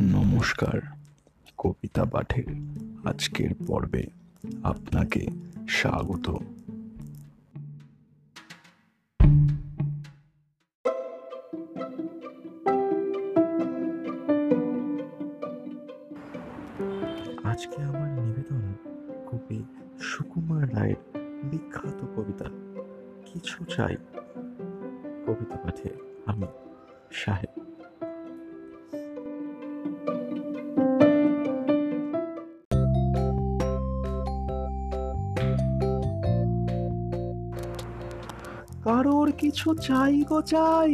নমস্কার, কবিতা পাঠের আজকের পর্বে আপনাকে স্বাগত। আজকে আমার নিবেদন কবি সুকুমার রায়ের বিখ্যাত কবিতা, কিছু চাই। কবিতা পাঠে আমি সাহেব। কারোর কিছু চাই গো চাই।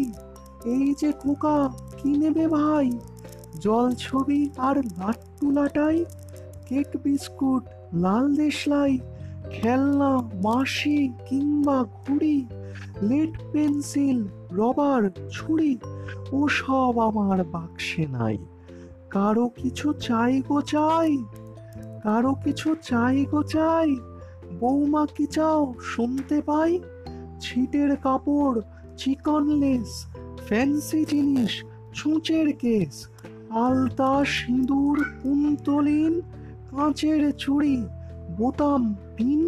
এই যে খোকা, কি নেবে ভাই? জল ছবি আর লাট্টু লাটাই, কেক বিস্কুট, লাল দেশলাই, খেলনা, মাসি কিংবা ঘুড়ি, লেড পেন্সিল, রবার, ছুরি, ও সব আমার বাক্সে নাই। কারও কিছু চাই গো চাই, কারও কিছু চাই গো চাই, বৌমা কি চাও শুনতে পাই? ছিটের কাপড় চিকন লেস ফ্যান্সি জিনিস, ছুঁচের কেস, আলতা সিঁদুর, কুন্তলিন, কাঁচের চুড়ি, বোতাম, পিন,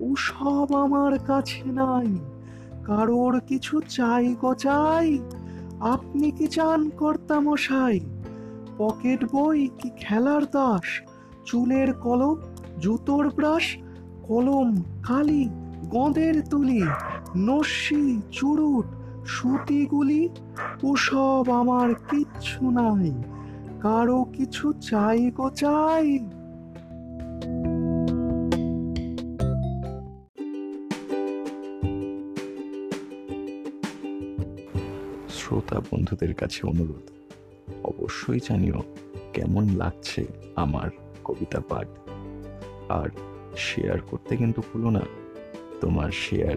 ও সব আমার কাছে নাই। কারোর কিছু চাই গো চাই, আপনি কি চান কর্তা মশাই? পকেট বই কি খেলার দাস? চুলের কলম, জুতোর ব্রাশ, কলম কালি গঁদের তুলি। নস্যি, চুরুট, সুতিগুলি ওসব আমার কিচ্ছু নাই। কারও কিছু চাই গো চাই। শ্রোতা বন্ধুদের কাছে অনুরোধ, অবশ্যই জানিও কেমন লাগছে আমার কবিতা পাঠ। আর শেয়ার করতে কিন্তু ভুলো না, তোমার শেয়ার